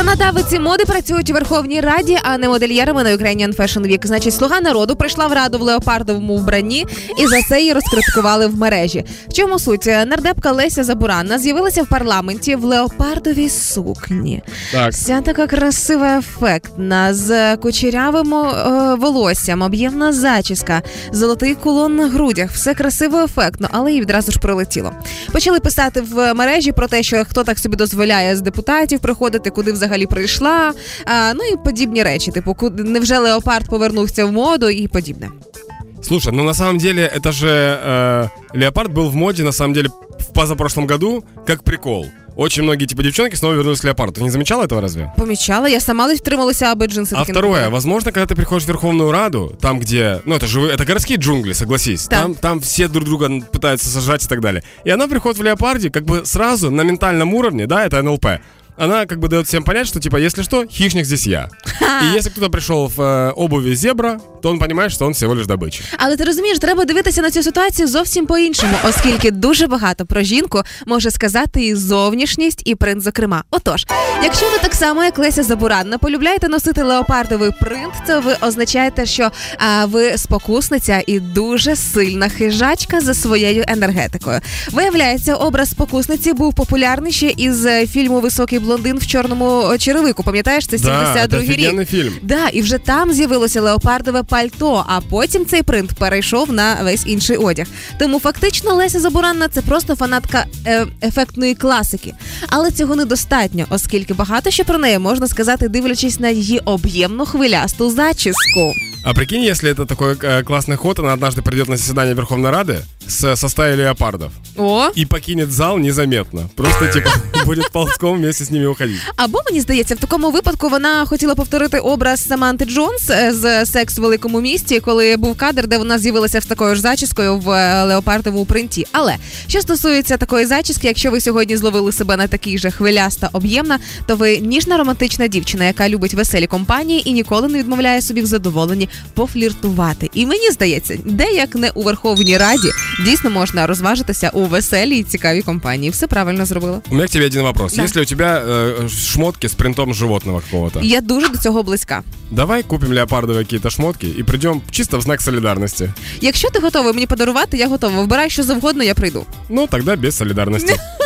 Законодавиці моди працюють у Верховній Раді, а не модельєрами на Ukrainian Fashion Week. Значить, слуга народу прийшла в раду в леопардовому вбранні і за це її розкриткували в мережі. В чому суть? Нардепка Леся Забуранна з'явилася в парламенті в леопардовій сукні. Так. Вся така красива, ефектна, з кучерявим е, волоссям, об'ємна зачіска, золотий кулон на грудях. Все красиво, ефектно, але їй відразу ж прилетіло. Почали писати в мережі про те, що хто так собі дозволяє з депутатів приходити, куди взагалі прийшла. А, ну і подібні речі. Типу, куди невже леопард повернувся в моду і подібне. Слушай, ну на самом деле это же э, леопард был в моде на самом деле в позапрошлом году как прикол. Очень многие типа девчонки снова вернулись к леопарду. Ты не замечала этого разве? Помічала, я сама ледь втрималася, аби джинси А таки не второе, купила. возможно, когда ты приходишь в Верховную Раду, там, где, ну это же это городские джунгли, согласись, Да. там, там все друг друга пытаются сажать и так далее. И она приходит в леопарде, как бы сразу на ментальном уровне, да, это НЛП. Она как бы дает всем понять, что типа, если что, хищник здесь я. И если кто-то пришел в э, обуви зебра, то он понимает, что он всего лишь добыча. Але ти розумієш, треба дивитися на цю ситуацію зовсім по-іншому, оскільки дуже багато про жінку може сказати і зовнішність, і принт, зокрема. Отож, якщо ви так само, як Леся Забуранна, полюбляєте носити леопардовий принт, то ви означаєте, що а, ви спокусниця і дуже сильна хижачка за своєю енергетикою. Виявляється, образ спокусниці був популярний ще із е, фільму Високий блондин в чорному черевику. Пам'ятаєш, це Да, это 72-й рік. офигенный фильм. Да, і вже там з'явилося леопардове пальто, а потім цей принт перейшов на весь інший одяг. Тому фактично Леся Забуранна це просто фанатка е, ефектної класики. Але цього недостатньо, оскільки багато що про неї можна сказати, дивлячись на її об'ємну хвилясту зачіску. А прикинь, если это такой э, классный ход, она однажды придет на заседание Верховной Рады с, со стаей леопардов О, и покинет зал незаметно. Просто типа будет ползком вместе с ними уходить. Або мені здається, в такому випадку вона хотіла повторити образ Саманти Джонс е, з секс в великому місті, коли був кадр, де вона з'явилася з такою ж зачіскою в е, леопардовому принті. Але що стосується такої зачіски, якщо ви сьогодні зловили себе на такій же хвиляста об'ємна, то ви ніжна романтична дівчина, яка любить веселі компанії і ніколи не відмовляє собі в задоволенні пофліртувати. І мені здається, де як не у Верховній Раді дійсно можна розважитися у веселій і цікавій компанії. Все правильно зробила. У мене к тебе один вопрос. Да. Есть у тебя э, шмотки с принтом животного какого-то? Я дуже до цього близька. Давай купим леопардові какие-то шмотки і прийдемо чисто в знак солідарності. Якщо ти готовий мені подарувати, я готова. Вбирай що завгодно, я прийду. Ну, тогда без солидарности.